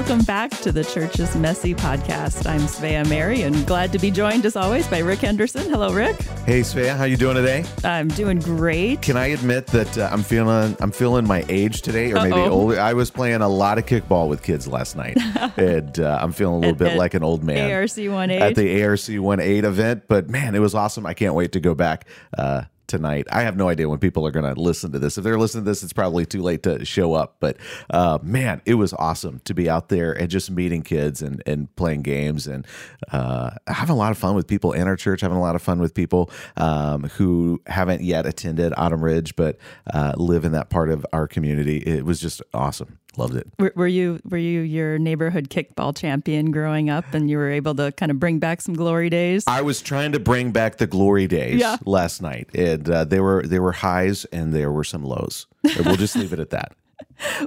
welcome back to the Church's Messy podcast. I'm Svea Mary and glad to be joined as always by Rick Henderson. Hello, Rick. Hey, Svea, how you doing today? I'm doing great. Can I admit that uh, I'm feeling I'm feeling my age today, or maybe Uh-oh. older? I was playing a lot of kickball with kids last night, and uh, I'm feeling a little At- bit at like an old man ARC 18. at the ARC 18 event. But man, it was awesome. I can't wait to go back. Uh, Tonight, I have no idea when people are going to listen to this. If they're listening to this, it's probably too late to show up. But uh, man, it was awesome to be out there and just meeting kids and, and playing games and uh, having a lot of fun with people in our church, having a lot of fun with people um, who haven't yet attended Autumn Ridge but uh, live in that part of our community. It was just awesome. Loved it. Were, were you were you your neighborhood kickball champion growing up and you were able to kind of bring back some glory days? I was trying to bring back the glory days Yeah. last night, and uh, there were there were highs and there were some lows. We'll just leave it at that.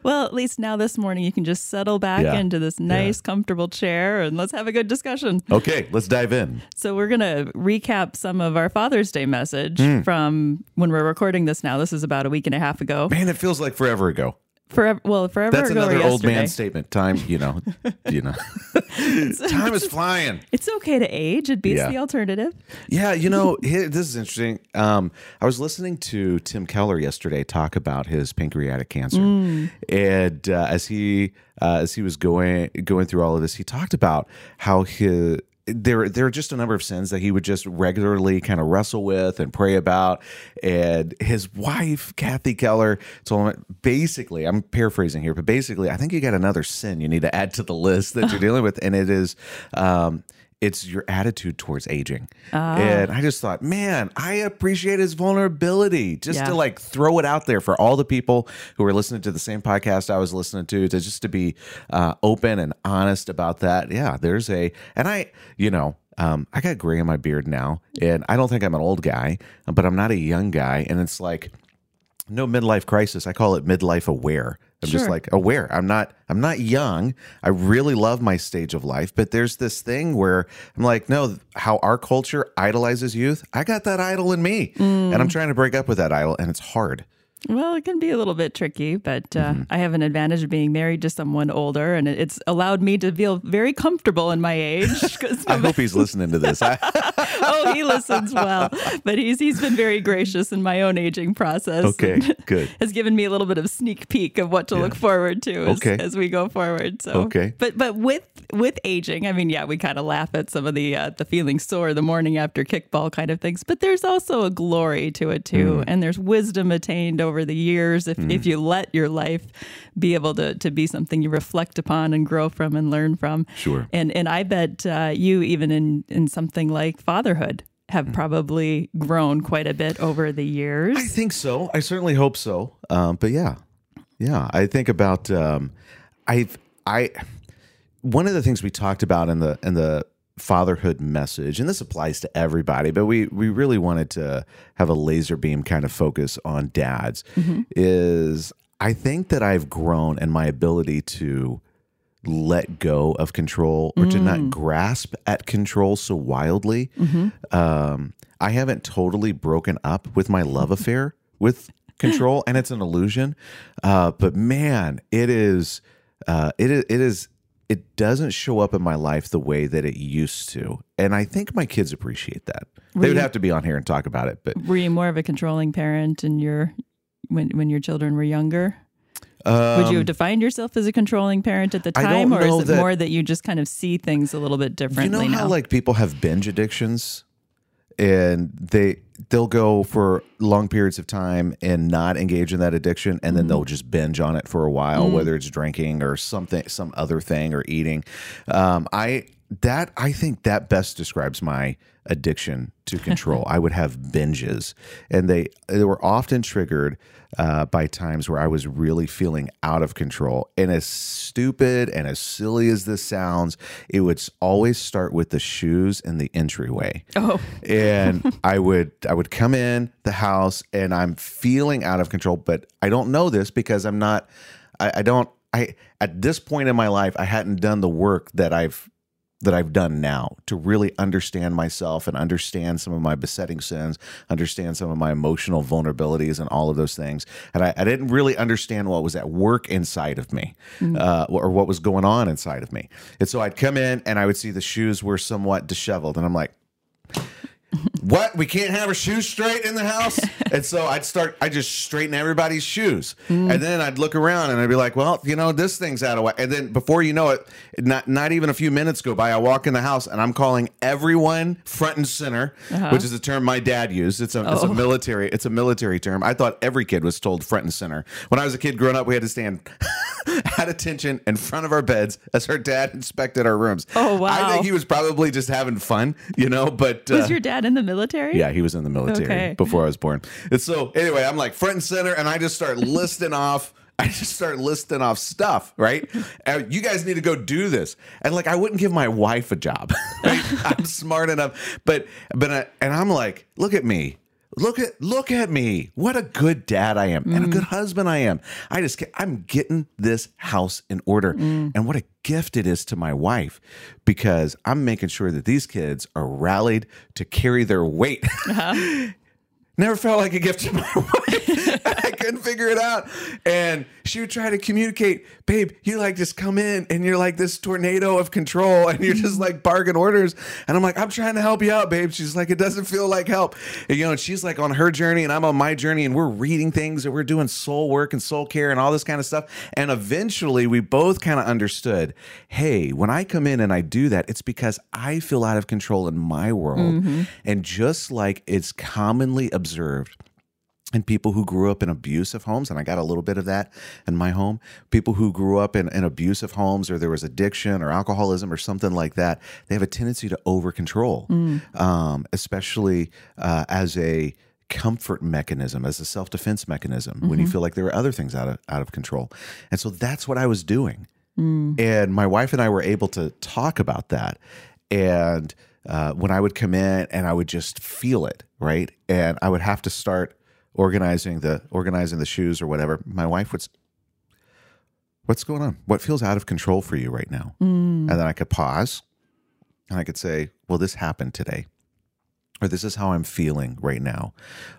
Well, at least now this morning you can just settle back Yeah. into this nice, comfortable chair and let's have a good discussion. Okay, let's dive in. So, we're going to recap some of our Father's Day message Hmm. from when we're recording this now. This is about a week and a half ago. Man, it feels like forever ago. Forever, well, forever That's another old yesterday. man statement. Time, you know, you know, time is flying. It's okay to age. It beats Yeah. the alternative. Yeah, you know, here, this is interesting. Um, I was listening to Tim Keller yesterday talk about his pancreatic cancer, and uh, as he uh, as he was going going through all of this, he talked about how his there there are just a number of sins that he would just regularly kind of wrestle with and pray about, and his wife Kathy Keller told him basically, I'm paraphrasing here, but basically, I think you got another sin you need to add to the list that you're dealing with, and it is. Um, it's your attitude towards aging. And I just thought, man, I appreciate his vulnerability just Yeah. to like throw it out there for all the people who are listening to the same podcast I was listening to, to just to be uh, open and honest about that. Yeah, there's a, and I, you know, um, I got gray in my beard now, and I don't think I'm an old guy, but I'm not a young guy. And it's like, no midlife crisis. I call it midlife aware. I'm just like aware. I'm not I'm not young. I really love my stage of life, but there's this thing where I'm like, no, how our culture idolizes youth. I got that idol in me. And I'm mm. trying to break up with that idol and it's hard. Well, it can be a little bit tricky, but uh, Mm-hmm. I have an advantage of being married to someone older, and it's allowed me to feel very comfortable in my age. I hope he's listening to this. Oh, he listens well, but he's he's been very gracious in my own aging process. Okay, good. Has given me a little bit of sneak peek of what to look forward to as, Okay. as we go forward. So Okay. but but with with aging, I mean, yeah, we kind of laugh at some of the uh, the feeling sore the morning after kickball kind of things, but there's also a glory to it too, Mm. and there's wisdom attained over the years if if you let your life be able to to be something you reflect upon and grow from and learn from. Sure. And and I bet uh, you even in in something like fatherhood have Mm. probably grown quite a bit over the years. I think so. I certainly hope so. Um, but yeah, yeah. I think about um, I I one of the things we talked about in the in the fatherhood message, and this applies to everybody, but we we really wanted to have a laser beam kind of focus on dads. Is I think that I've grown in my ability to let go of control or to not grasp at control so wildly. Um, I haven't totally broken up with my love affair with control, and it's an illusion. Uh, but man, it is, uh, it is, it is, it doesn't show up in my life the way that it used to, and I think my kids appreciate that. They would you- have to be on here and talk about it, but Were you more of a controlling parent in your when when your children were younger? Would you have defined yourself as a controlling parent at the Um, time, or is it that- more that you just kind of see things a little bit differently? you know how now? like people have binge addictions and they they'll go for long periods of time and not engage in that addiction and then they'll just binge on it for a while whether it's drinking or something some other thing or eating. Um, i that i think that best describes my addiction to control. I would have binges. And they they were often triggered uh, by times where i was really feeling out of control. And as stupid and as silly as this sounds it would always start with the shoes in the entryway. Oh, and I would I would come in the house and I'm feeling out of control, but I don't know this because I'm not I, I don't I at this point in my life I hadn't done the work that I've that I've done now to really understand myself and understand some of my besetting sins, understand some of my emotional vulnerabilities and all of those things. And I, I didn't really understand what was at work inside of me uh, or what was going on inside of me. And so I'd come in and I would see the shoes were somewhat disheveled. And I'm like, what? We can't have our shoes straight in the house? and so I'd start, I just straighten everybody's shoes. Mm. And then I'd look around and I'd be like, well, you know, this thing's out of whack. And then before you know it, not, not even a few minutes go by, I walk in the house and I'm calling everyone front and center, uh-huh. which is a term my dad used. It's a, it's a oh. military, it's a military term. I thought every kid was told front and center. When I was a kid growing up, we had to stand at attention in front of our beds as her dad inspected our rooms. Oh, wow. I think he was probably just having fun, you know, but Was uh, your dad in the military? yeah, he was in the military Okay. before I was born. And so anyway, I'm like front and center, and I just start listing off. I just start listing off stuff, right? Uh, you guys need to go do this, and like I wouldn't give my wife a job. Right? I'm smart enough, but but uh, and I'm like, look at me. Look at look at me. What a good dad I am and a mm. good husband I am. I just I'm getting this house in order. Mm. And what a gift it is to my wife because I'm making sure that these kids are rallied to carry their weight. Uh-huh. Never felt like a gift to my wife. Couldn't figure it out. And she would try to communicate, babe, you like just come in and you're like this tornado of control and you're just like bargain orders. And I'm like, I'm trying to help you out, babe. She's like, it doesn't feel like help. And, you know, and she's like on her journey and I'm on my journey and we're reading things and we're doing soul work and soul care and all this kind of stuff. And eventually we both kind of understood, hey, when I come in and I do that, it's because I feel out of control in my world. Mm-hmm. And just like it's commonly observed and people who grew up in abusive homes, and I got a little bit of that in my home. People who grew up in, in abusive homes, or there was addiction or alcoholism or something like that, they have a tendency to over control, um, especially uh, as a comfort mechanism, as a self defense mechanism, when you feel like there are other things out of out of control. And so that's what I was doing. And my wife and I were able to talk about that. And uh, when I would come in and I would just feel it, right? And I would have to start organizing the organizing the shoes or whatever. My wife would, "What's going on? What feels out of control for you right now?" Mm. And then I could pause, and I could say, "Well, this happened today." Or this is how I'm feeling right now.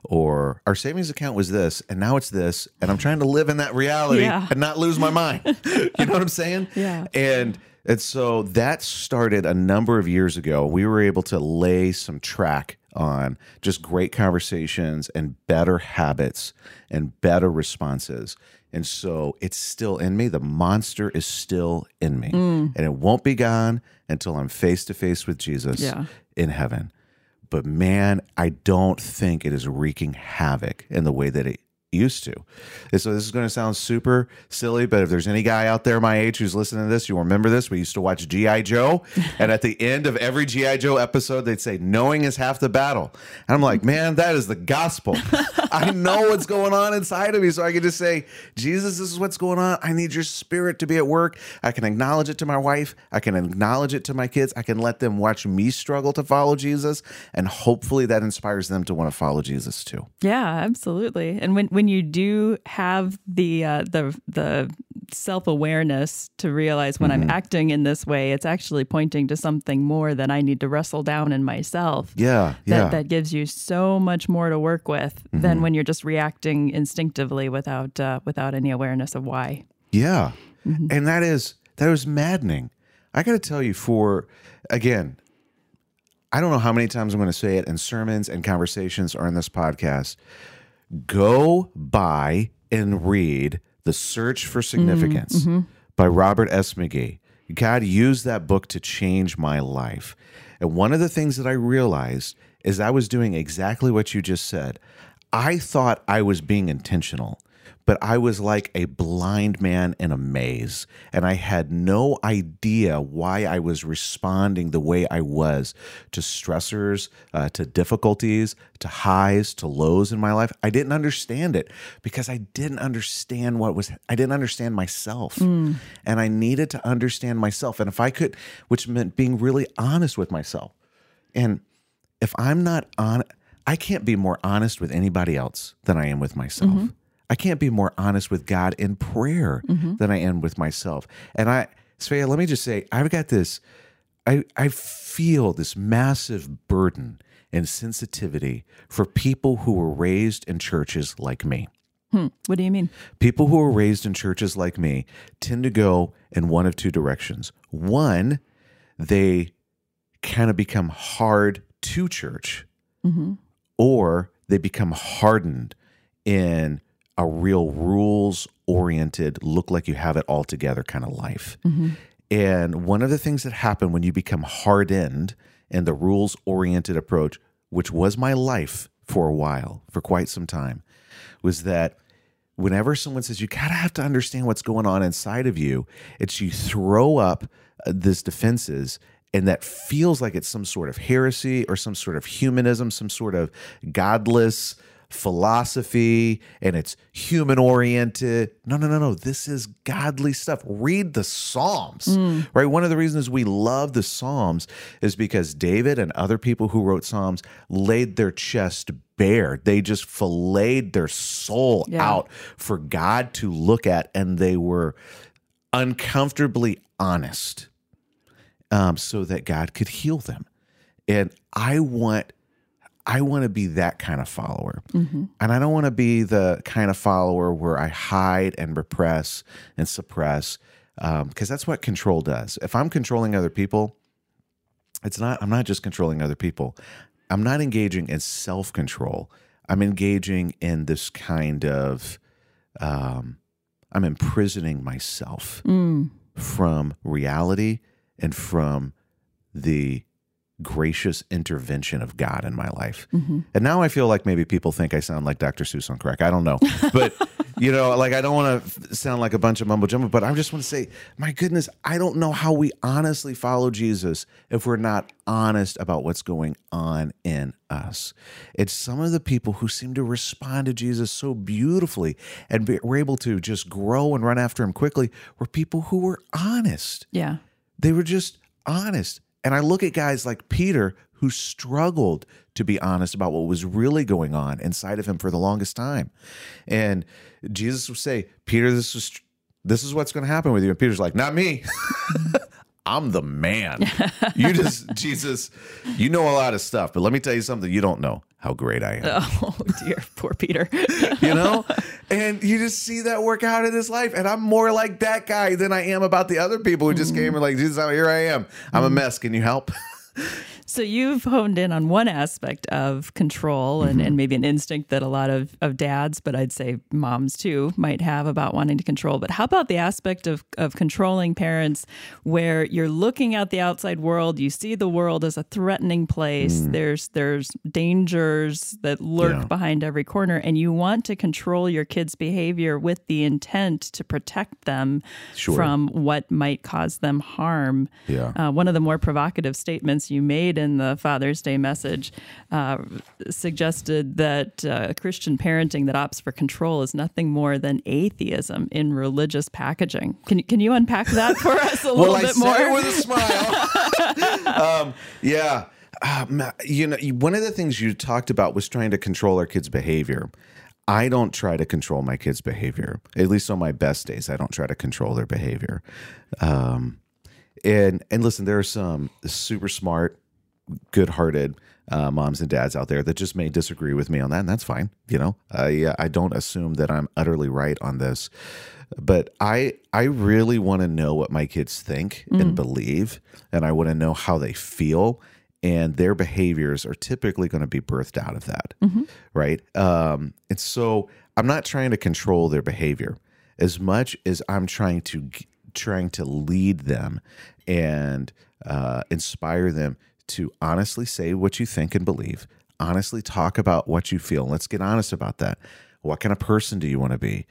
Or our savings account was this, and now it's this, and I'm trying to live in that reality Yeah. and not lose my mind. you know what I'm saying? Yeah. And and so that started a number of years ago. We were able to lay some track on just great conversations and better habits and better responses. And so it's still in me. The monster is still in me. Mm. And it won't be gone until I'm face to face with Jesus Yeah. in heaven. But man, I don't think it is wreaking havoc in the way that it used to. And so this is going to sound super silly, but if there's any guy out there my age who's listening to this, you remember this. We used to watch G.I. Joe. and at the end of every G.I. Joe episode, they'd say, knowing is half the battle. And I'm like, man, that is the gospel. I know what's going on inside of me. So I can just say, Jesus, this is what's going on. I need your spirit to be at work. I can acknowledge it to my wife. I can acknowledge it to my kids. I can let them watch me struggle to follow Jesus. And hopefully that inspires them to want to follow Jesus too. Yeah, absolutely. And when when you do have the uh, the the self awareness to realize when I'm mm-hmm. acting in this way, it's actually pointing to something more that I need to wrestle down in myself. Yeah. That Yeah. that gives you so much more to work with than mm-hmm. when you're just reacting instinctively without uh, without any awareness of why. Yeah. Mm-hmm. And that is that was maddening. I got to tell you for again, I don't know how many times I'm going to say it in sermons and conversations or in this podcast. Go buy and read The Search for mm, Significance mm-hmm. by Robert S. McGee. God used that book to change my life. And one of the things that I realized is I was doing exactly what you just said. I thought I was being intentional, but I was like a blind man in a maze. And I had no idea why I was responding the way I was to stressors, uh, to difficulties, to highs, to lows in my life. I didn't understand it because I didn't understand what was, I didn't understand myself. And I needed to understand myself. And if I could, which meant being really honest with myself. And if I'm not on, I can't be more honest with anybody else than I am with myself. I can't be more honest with God in prayer than I am with myself. And I, Svea, let me just say, I've got this. I, I feel this massive burden and sensitivity for people who were raised in churches like me. Hmm. What do you mean? People who were raised in churches like me tend to go in one of two directions. One, they kind of become hard to church, Mm-hmm. or they become hardened in a real rules oriented, look like you have it all together kind of life. Mm-hmm. And one of the things that happen when you become hardened and the rules oriented approach, which was my life for a while, for quite some time, was that whenever someone says you gotta have to understand what's going on inside of you, it's you throw up uh, this defenses. And that feels like it's some sort of heresy or some sort of humanism, some sort of godless philosophy, and it's human oriented. No, no, no, no. This is godly stuff. Read the Psalms, right? One of the reasons we love the Psalms is because David and other people who wrote Psalms laid their chest bare. They just filleted their soul Yeah. out for God to look at, and they were uncomfortably honest um, so that God could heal them. And I want I want to be that kind of follower. And I don't want to be the kind of follower where I hide and repress and suppress because that's what control does. If I'm controlling other people, it's not I'm not just controlling other people. I'm not engaging in self-control. I'm engaging in this kind of um, I'm imprisoning myself Mm. from reality and from the gracious intervention of God in my life. Mm-hmm. And now I feel like maybe people think I sound like Dr. Seuss on crack. I don't know. But, you know, like I don't want to sound like a bunch of mumbo jumbo, but I just want to say, my goodness, I don't know how we honestly follow Jesus if we're not honest about what's going on in us. It's some of the people who seem to respond to Jesus so beautifully and be, were able to just grow and run after him quickly were people who were honest. Yeah. They were just honest. And I look at guys like Peter who struggled to be honest about what was really going on inside of him for the longest time. And Jesus would say, Peter, this is this is what's going to happen with you. And Peter's like, not me. I'm the man. You just, Jesus, you know a lot of stuff, but let me tell you something you don't know how great I am Oh dear, poor Peter. you know? and you just see that work out in his life. And I'm more like that guy than I am about the other people who just came mm. and like, Jesus, here I am. I'm a mm. mess. Can you help? So you've honed in on one aspect of control and, Mm-hmm. and maybe an instinct that a lot of, of dads, but I'd say moms too, might have about wanting to control. But how about the aspect of, of controlling parents where you're looking at the outside world, you see the world as a threatening place. There's there's dangers that lurk Mm. Yeah. behind every corner, and you want to control your kids' behavior with the intent to protect them Sure. from what might cause them harm. Yeah. Uh, one of the more provocative statements you made in the Father's Day message uh, suggested that uh, Christian parenting that opts for control is nothing more than atheism in religious packaging. Can you can you unpack that for us a little bit? well, I bit more? it with a smile. um, yeah. Um, you know, one of the things you talked about was trying to control our kids' behavior. I don't try to control my kids' behavior. At least on my best days, I don't try to control their behavior. Um, and and listen, there are some super smart, good-hearted uh, moms and dads out there that just may disagree with me on that, and that's fine. You know, I uh, I don't assume that I'm utterly right on this, but I I really want to know what my kids think and believe, and I want to know how they feel. And their behaviors are typically going to be birthed out of that, right? Um, and so I'm not trying to control their behavior as much as I'm trying to trying to lead them and uh, inspire them to honestly say what you think and believe, honestly talk about what you feel. Let's get honest about that. What kind of person do you want to be?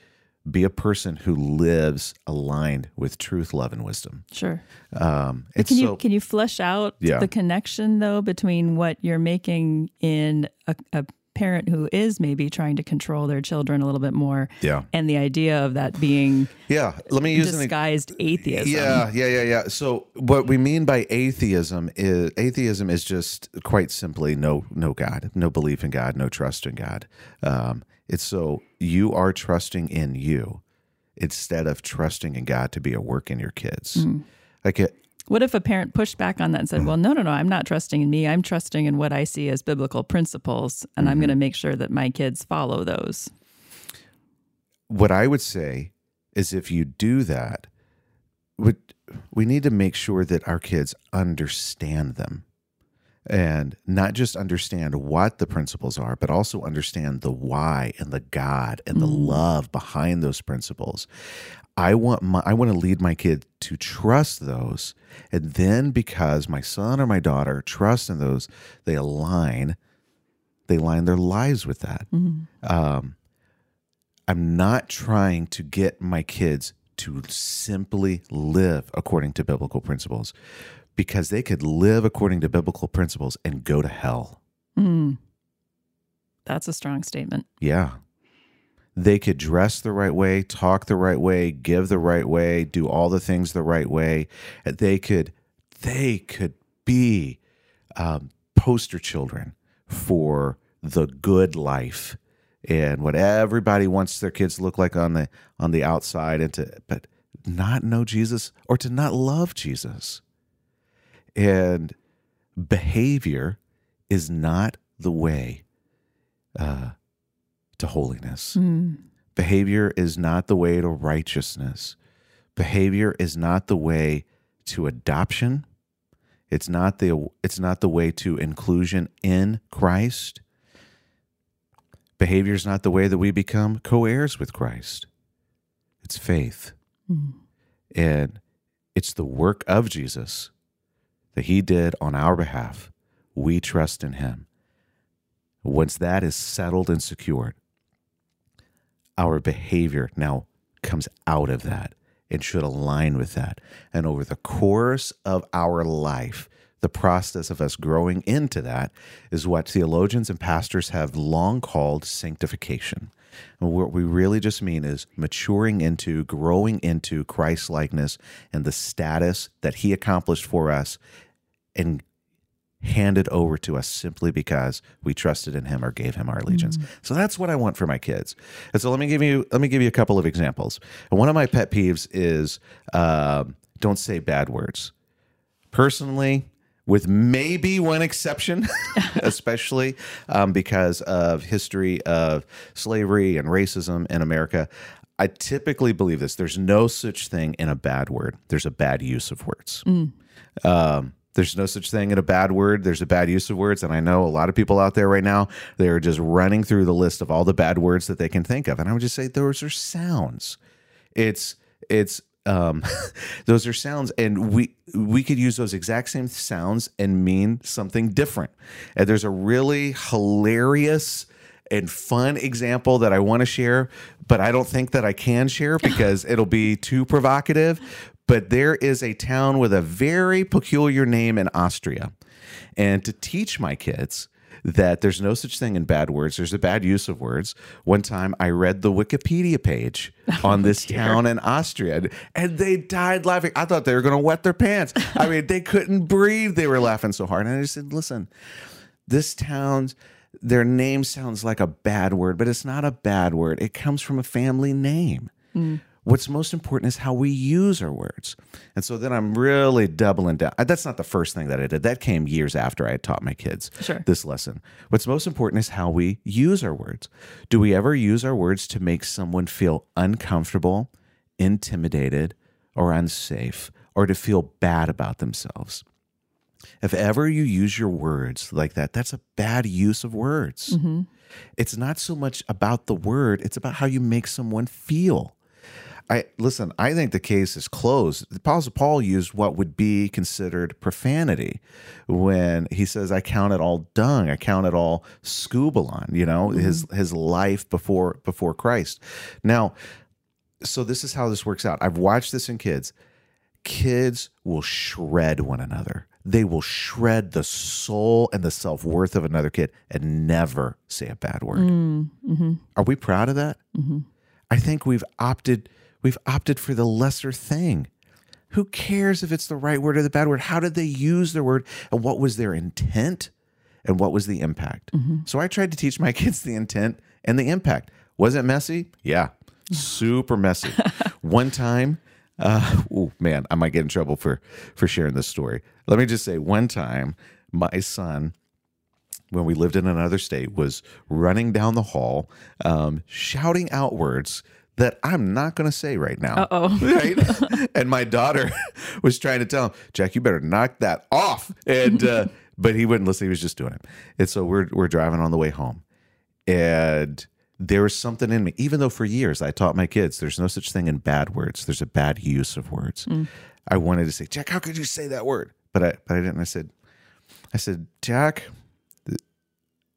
Be a person who lives aligned with truth, love, and wisdom. Sure. Um, can so, you can you flesh out Yeah. the connection though between what you're making in a, a parent who is maybe trying to control their children a little bit more yeah, and the idea of that being yeah. Let me use an disguised atheism. Yeah, yeah, yeah, yeah. So what we mean by atheism is atheism is just quite simply no no God, no belief in God, no trust in God. Um, it's so you are trusting in you instead of trusting in God to be a work in your kids. Like it, What if a parent pushed back on that and said, mm-hmm. "Well, no, no, no, I'm not trusting in me. I'm trusting in what I see as biblical principles, and I'm going to mm-hmm. make sure that my kids follow those." what I would say is if you do that, we, we need to make sure that our kids understand them and not just understand what the principles are, but also understand the why and the God and the love behind those principles. I want my I want to lead my kid to trust those, and then because my son or my daughter trust in those, they align, they align their lives with that. Um, I'm not trying to get my kids to simply live according to biblical principles because they could live according to biblical principles and go to hell. That's a strong statement. Yeah. They could dress the right way, talk the right way, give the right way, do all the things the right way. They could, they could be um, poster children for the good life and what everybody wants their kids to look like on the on the outside, and to but not know Jesus or to not love Jesus. And behavior is not the way uh, to holiness. Behavior is not the way to righteousness. Behavior is not the way to adoption. It's not the it's not the way to inclusion in Christ. Behavior is not the way that we become co-heirs with Christ. It's faith. And it's the work of Jesus that he did on our behalf. We trust in him. Once that is settled and secured, our behavior now comes out of that and should align with that. And over the course of our life, the process of us growing into that is what theologians and pastors have long called sanctification. And what we really just mean is maturing into, growing into Christ likeness and the status that he accomplished for us and handed over to us simply because we trusted in him or gave him our allegiance. So that's what I want for my kids. And so let me give you let me give you a couple of examples. And one of my pet peeves is um, don't say bad words. Personally, with maybe one exception, especially um, because of history of slavery and racism in America. I typically believe this. There's no such thing in a bad word. There's a bad use of words. Um, there's no such thing in a bad word. There's a bad use of words. And I know a lot of people out there right now, they're just running through the list of all the bad words that they can think of. And I would just say those are sounds. It's, it's, um, those are sounds, and we we could use those exact same sounds and mean something different. And there's a really hilarious and fun example that I want to share, but I don't think that I can share because it'll be too provocative. But there is a town with a very peculiar name in Austria. And to teach my kids that there's no such thing in bad words, there's a bad use of words. One time I read the Wikipedia page on oh, this town in Austria and they died laughing. I thought they were going to wet their pants. I mean, they couldn't breathe. They were laughing so hard. And I just said, listen, this town's their name sounds like a bad word, but it's not a bad word. It comes from a family name. Mm. What's most important is how we use our words. And so then I'm really doubling down. Uh, That's not the first thing that I did. That came years after I had taught my kids Sure. this lesson. What's most important is how we use our words. Do we ever use our words to make someone feel uncomfortable, intimidated, or unsafe, or to feel bad about themselves? If ever you use your words like that, that's a bad use of words. It's not so much about the word, it's about how you make someone feel. I listen, I think the case is closed. The Apostle Paul used what would be considered profanity when he says, I count it all dung, I count it all skubalon, you know, mm-hmm. his his life before before Christ. Now, so this is how this works out. I've watched this in kids. Kids will shred one another. They will shred the soul and the self worth of another kid and never say a bad word. Mm, mm-hmm. Are we proud of that? Mm-hmm. I think we've opted we've opted for the lesser thing. Who cares if it's the right word or the bad word? How did they use their word and what was their intent and what was the impact? So I tried to teach my kids the intent and the impact. Was it messy? Yeah. Super messy. One time Uh, oh man, I might get in trouble for for sharing this story. Let me just say, one time, my son, when we lived in another state, was running down the hall, um, shouting out words that I'm not going to say right now. Uh-oh. Right? and my daughter was trying to tell him, Jack, you better knock that off. And uh, but he wouldn't listen. He was just doing it. And so we're we're driving on the way home, and there was something in me. Even though for years I taught my kids, there's no such thing in bad words. There's a bad use of words. I wanted to say, Jack, how could you say that word? But I but I didn't. I said, I said, Jack,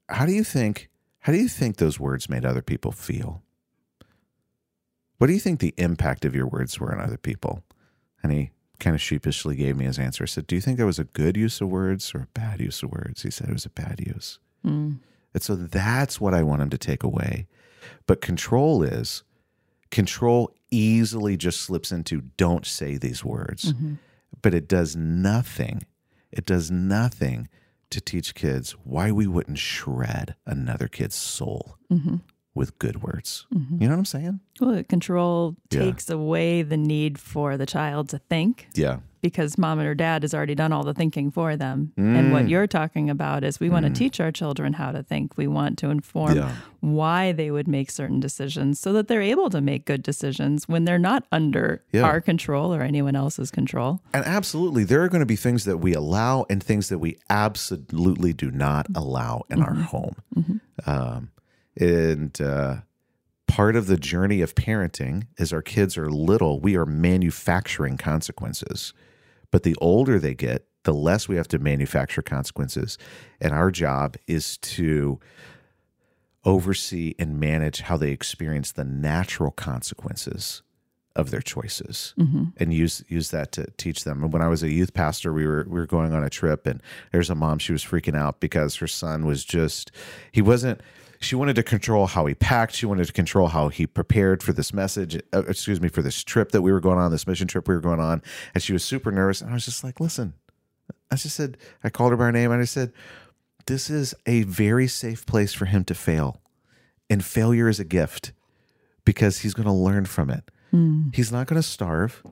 how do you think? How do you think those words made other people feel? What do you think the impact of your words were on other people? And he kind of sheepishly gave me his answer. I said, Do you think that was a good use of words or a bad use of words? He said it was a bad use. Hmm. And so that's what I want him to take away. But control is control easily just slips into don't say these words. Mm-hmm. But it does nothing. It does nothing to teach kids why we wouldn't shred another kid's soul mm-hmm. With good words. You know what I'm saying? Well, control Yeah. takes away the need for the child to think Yeah. because mom or dad has already done all the thinking for them. And Mm. what you're talking about is we want to teach our children how to think. We want to inform Yeah. why they would make certain decisions so that they're able to make good decisions when they're not under Yeah. our control or anyone else's control. And absolutely, there are going to be things that we allow and things that we absolutely do not allow in our home. Um, and uh, part of the journey of parenting is our kids are little, we are manufacturing consequences. But the older they get, the less we have to manufacture consequences. And our job is to oversee and manage how they experience the natural consequences of their choices and use use that to teach them. And when I was a youth pastor, we were we were going on a trip and there's a mom she was freaking out because her son was just he wasn't she wanted to control how he packed, she wanted to control how he prepared for this message, uh, excuse me, for this trip that we were going on, this mission trip we were going on, and she was super nervous and I was just like, "Listen, I just said, I called her by her name and I said, this is a very safe place for him to fail. And failure is a gift because he's going to learn from it. He's not going to starve.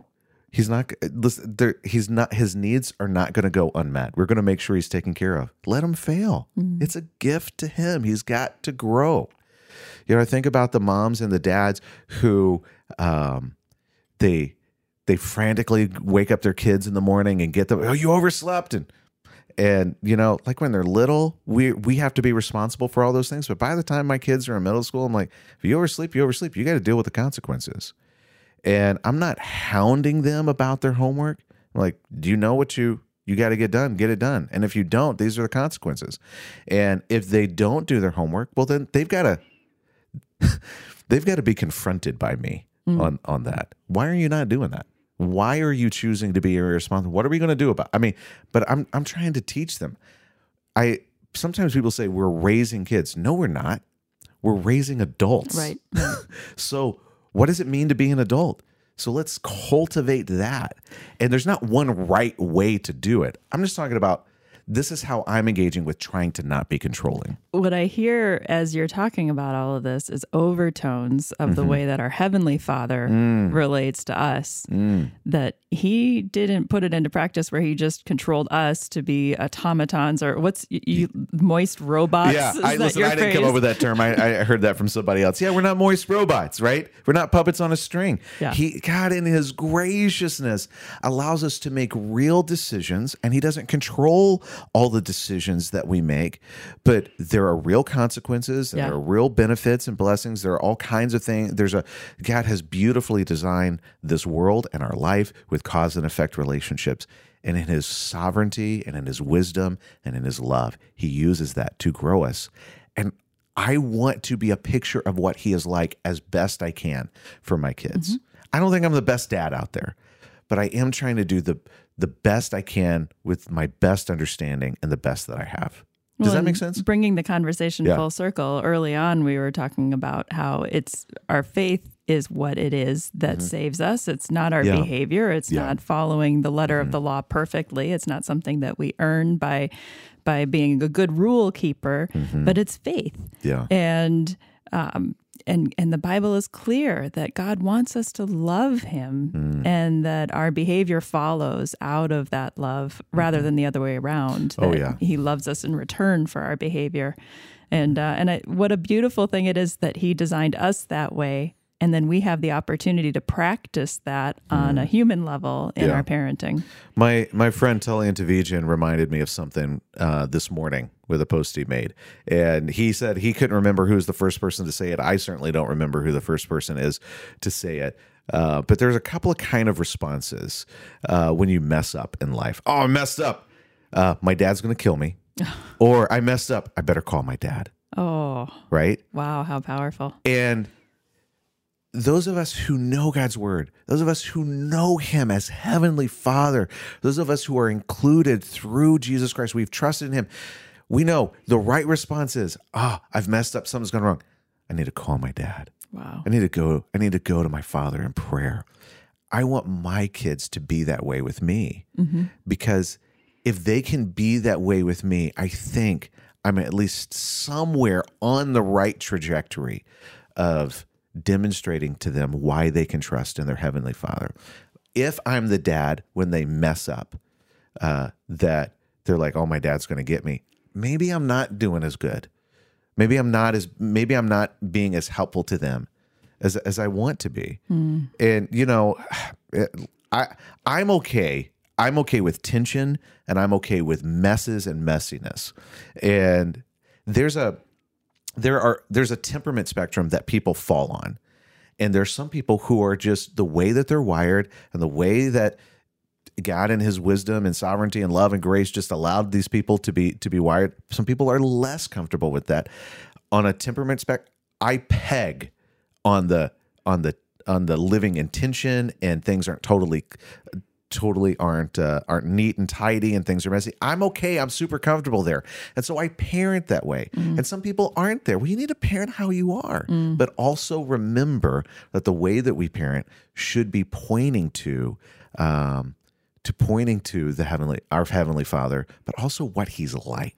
He's not, listen, he's not, his needs are not going to go unmet. We're going to make sure he's taken care of. Let him fail. It's a gift to him. He's got to grow. You know, I think about the moms and the dads who, um, they, they frantically wake up their kids in the morning and get them. Oh, you overslept, and and you know, like when they're little, we we have to be responsible for all those things. But by the time my kids are in middle school, I'm like, if you oversleep, you oversleep. You got to deal with the consequences. And I'm not hounding them about their homework. I'm like, do you know what you you got to get done? Get it done. And if you don't, these are the consequences. And if they don't do their homework, well, then they've got to they've got to be confronted by me hmm. on on that. Why are you not doing that? Why are you choosing to be irresponsible? What are we going to do about? I mean, but I'm I'm trying to teach them. I sometimes people say we're raising kids. No, we're not. We're raising adults. Right. So, what does it mean to be an adult? So let's cultivate that. And there's not one right way to do it. I'm just talking about this is how I'm engaging with trying to not be controlling. what I hear as you're talking about all of this is overtones of Mm-hmm. the way that our Heavenly Father Mm. relates to us. That He didn't put it into practice where He just controlled us to be automatons or what's you, you moist robots. Yeah, I, listen, I didn't come with that term. I, I heard that from somebody else. Yeah, we're not moist robots, right? We're not puppets on a string. Yeah. He, God, in His graciousness, allows us to make real decisions, and He doesn't control all the decisions that we make, but there are real consequences, and Yeah. there are real benefits and blessings. There are all kinds of things. There's a God has beautifully designed this world and our life with cause and effect relationships. And in his sovereignty and in his wisdom and in his love, he uses that to grow us. And I want to be a picture of what he is like as best I can for my kids. Mm-hmm. I don't think I'm the best dad out there, but I am trying to do the the best I can with my best understanding and the best that I have. Does Well, that make sense? Bringing the conversation Yeah. full circle. Early on, we were talking about how it's our faith is what it is that saves us. It's not our Mm-hmm. Yeah. behavior. It's Yeah. Mm-hmm. not following the letter of the law perfectly. It's not something that we earn by by being a good rule keeper. Mm-hmm. But it's faith. Yeah. And um, and and the Bible is clear that God wants us to love Him, Mm. and that our behavior follows out of that love rather than the other way around. Mm-hmm. Oh, that yeah. He loves us in return for our behavior, and uh, and I, what a beautiful thing it is that He designed us that way. And then we have the opportunity to practice that on a human level in Mm. Yeah. our parenting. My my friend Tullian Tchividjian reminded me of something uh, this morning with a post he made, and he said he couldn't remember who was the first person to say it. I certainly don't remember who the first person is to say it. Uh, but there's a couple of kind of responses uh, when you mess up in life. Oh, I messed up. Uh, my dad's going to kill me, or I messed up. I better call my dad. Oh, Right. wow, how powerful. And those of us who know God's word, those of us who know Him as Heavenly Father, those of us who are included through Jesus Christ, we've trusted in Him, we know the right response is, ah, I've messed up, something's gone wrong. I need to call my dad. Wow. I need to go, I need to go to my father in prayer. I want my kids to be that way with me because if they can be that way with me, I think I'm at least somewhere on the right trajectory of demonstrating to them why they can trust in their heavenly father. If I'm the dad when they mess up, uh, that they're like, oh, my dad's going to get me, maybe I'm not doing as good. Maybe I'm not as maybe I'm not being as helpful to them as as I want to be. And you know, I I'm okay. I'm okay with tension and I'm okay with messes and messiness. And there's a there are there's a temperament spectrum that people fall on. And there's some people who are just the way that they're wired and the way that God in his wisdom and sovereignty and love and grace just allowed these people to be to be wired. Some people are less comfortable with that. On a temperament spec, I peg on the on the on the living intention and things aren't totally totally aren't uh, aren't neat and tidy and things are messy. I'm okay. I'm super comfortable there. And so I parent that way. And some people aren't there. Well, you need to parent how you are. But also remember that the way that we parent should be pointing to um to pointing to the heavenly our heavenly father, but also what he's like.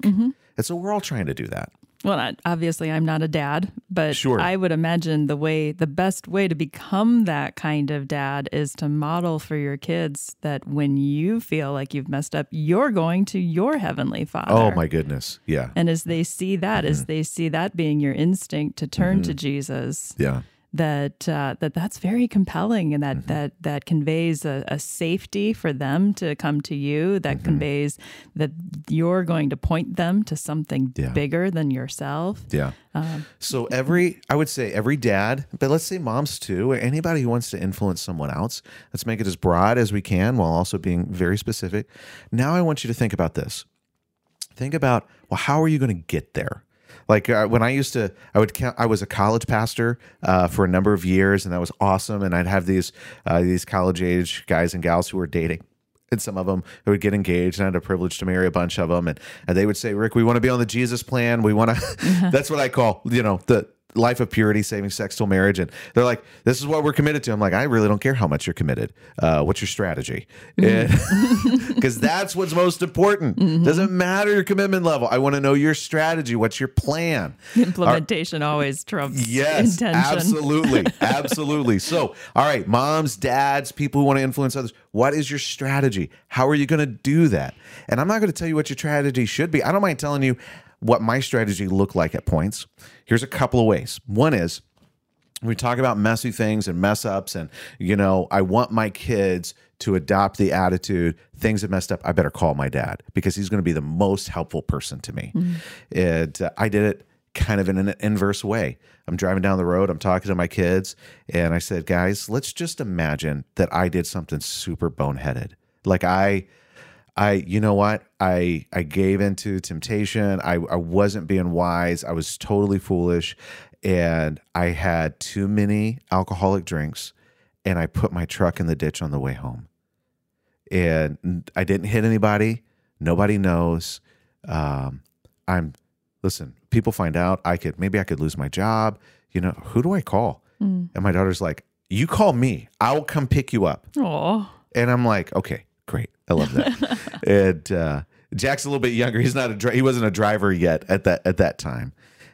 And so we're all trying to do that. Well, obviously, I'm not a dad, but Sure. I would imagine the way, the best way to become that kind of dad is to model for your kids that when you feel like you've messed up, you're going to your heavenly father. Oh my goodness. Yeah. And as they see that, as mm-hmm. they see that being your instinct to turn to mm-hmm. Jesus, Yeah. That uh, that that's very compelling, and that mm-hmm. that that conveys a, a safety for them to come to you. That mm-hmm. conveys that you're going to point them to something Yeah. bigger than yourself. Yeah. Um, so every, I would say every dad, but let's say moms too, or anybody who wants to influence someone else, let's make it as broad as we can while also being very specific. Now I want you to think about this. Think about, well, how are you going to get there? Like uh, when I used to, I would count. I was a college pastor uh, for a number of years, and that was awesome. And I'd have these uh, these college age guys and gals who were dating, and some of them who would get engaged. And I had a privilege to marry a bunch of them, and, and they would say, "Rick, we want to be on the Jesus plan. We want to." that's what I call, you know, the life of purity, saving sex till marriage. And they're like, "This is what we're committed to." I'm like, "I really don't care how much you're committed. Uh, what's your strategy?" Because that's what's most important. Doesn't matter your commitment level. I want to know your strategy. What's your plan? Implementation always trumps Yes, intention. absolutely. Absolutely. So, all right, moms, dads, people who want to influence others, what is your strategy? How are you going to do that? And I'm not going to tell you what your strategy should be. I don't mind telling you what my strategy looked like at points. Here's a couple of ways. One is we talk about messy things and mess ups and you know i want my kids to adopt the attitude things have messed up i better call my dad because he's going to be the most helpful person to me and uh, i did it kind of in an inverse way i'm driving down the road i'm talking to my kids and i said guys let's just imagine that i did something super boneheaded like i I, you know what? I I gave into temptation. I, I wasn't being wise. I was totally foolish, and I had too many alcoholic drinks, and I put my truck in the ditch on the way home. And I didn't hit anybody. Nobody knows. Um, I'm listen. People find out. I could maybe I could lose my job. You know who do I call? And my daughter's like, "You call me. I'll come pick you up." Oh, And I'm like, okay, great. I love that. and uh, Jack's a little bit younger. He's not a dri- he wasn't a driver yet at that at that time.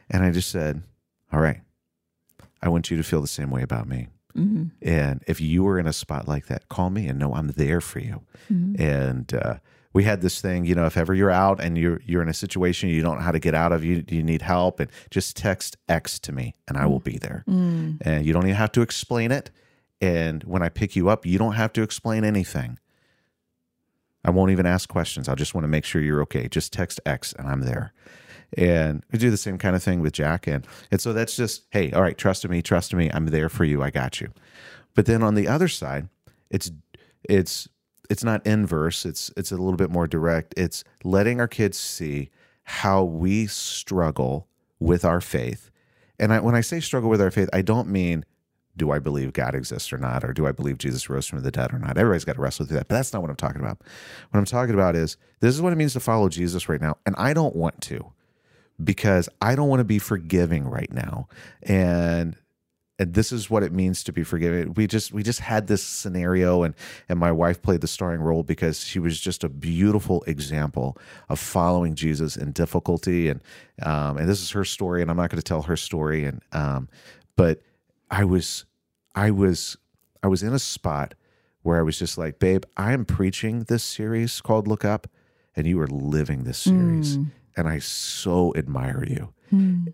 And I just said, all right, I want you to feel the same way about me. And if you were in a spot like that, call me and know I'm there for you. And uh, we had this thing, you know, if ever you're out and you're you're in a situation you don't know how to get out of, you you need help, and just text X to me, and I will be there. And you don't even have to explain it. And when I pick you up, you don't have to explain anything. I won't even ask questions. I just want to make sure you're okay. Just text X, and I'm there. And we do the same kind of thing with Jack. And, and so that's just, hey, all right, trust me, trust me. I'm there for you. I got you. But then on the other side, it's it's it's not inverse. It's it's a little bit more direct. It's letting our kids see how we struggle with our faith. And I, when I say struggle with our faith, I don't mean do I believe God exists or not, or do I believe Jesus rose from the dead or not. Everybody's got to wrestle through that, but that's not what I'm talking about. What I'm talking about is this is what it means to follow Jesus right now, and I don't want to because I don't want to be forgiving right now. And and this is what it means to be forgiving. We just we just had this scenario and and my wife played the starring role because she was just a beautiful example of following Jesus in difficulty and um and this is her story and I'm not going to tell her story and um but I was I was I was in a spot where I was just like, babe, I am preaching this series called Look Up and you are living this series and I so admire you.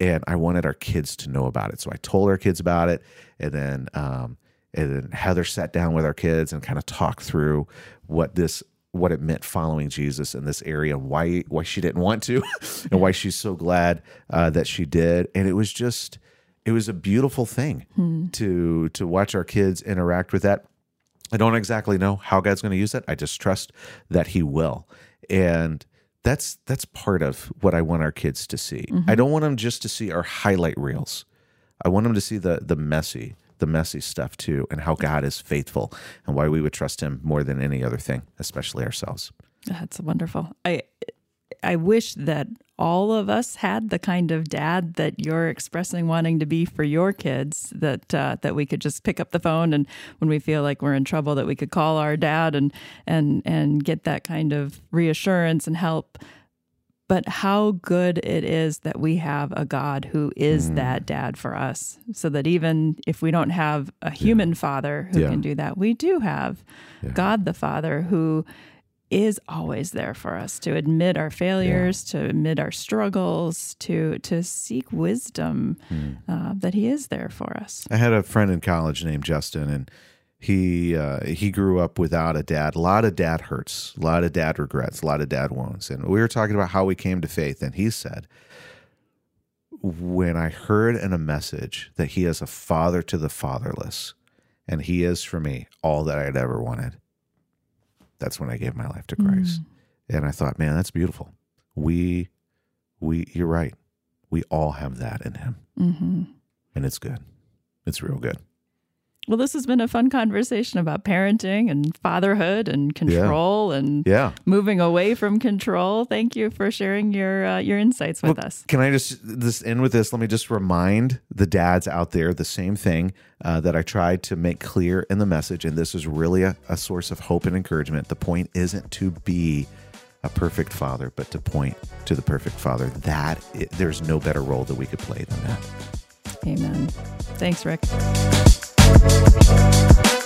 And I wanted our kids to know about it. So I told our kids about it. And then, um, and then Heather sat down with our kids and kind of talked through what this, what it meant following Jesus in this area, why, why she didn't want to, and why she's so glad uh, that she did. And it was just, it was a beautiful thing hmm. to to watch our kids interact with that. I don't exactly know how God's going to use it. I just trust that He will, and that's that's part of what I want our kids to see. Mm-hmm. I don't want them just to see our highlight reels. I want them to see the the messy, the messy stuff too, and how God is faithful, and why we would trust Him more than any other thing, especially ourselves. That's wonderful. I I wish that all of us had the kind of dad that you're expressing wanting to be for your kids. That uh, that we could just pick up the phone and when we feel like we're in trouble, that we could call our dad and and and get that kind of reassurance and help. But how good it is that we have a God who is that dad for us, so that even if we don't have a human father who Yeah. can do that, we do have God the Father who is always there for us to admit our failures, to admit our struggles, to to seek wisdom. Uh, that He is there for us. I had a friend in college named Justin, and he uh, he grew up without a dad. A lot of dad hurts, a lot of dad regrets, a lot of dad wounds. And we were talking about how we came to faith, and he said, "When I heard in a message that he is a father to the fatherless, and he is for me all that I'd ever wanted, that's when I gave my life to Christ." And I thought, man, that's beautiful. We we you're right. We all have that in him, hmm and it's good. It's real good. Well, this has been a fun conversation about parenting and fatherhood and control and Yeah. moving away from control. Thank you for sharing your uh, your insights with us. Can I just this end with this? Let me just remind the dads out there the same thing uh, that I tried to make clear in the message, and this is really a, a source of hope and encouragement. The point isn't to be a perfect father, but to point to the perfect father. That i there's no better role that we could play than that. Amen. Thanks, Rick. Thank you.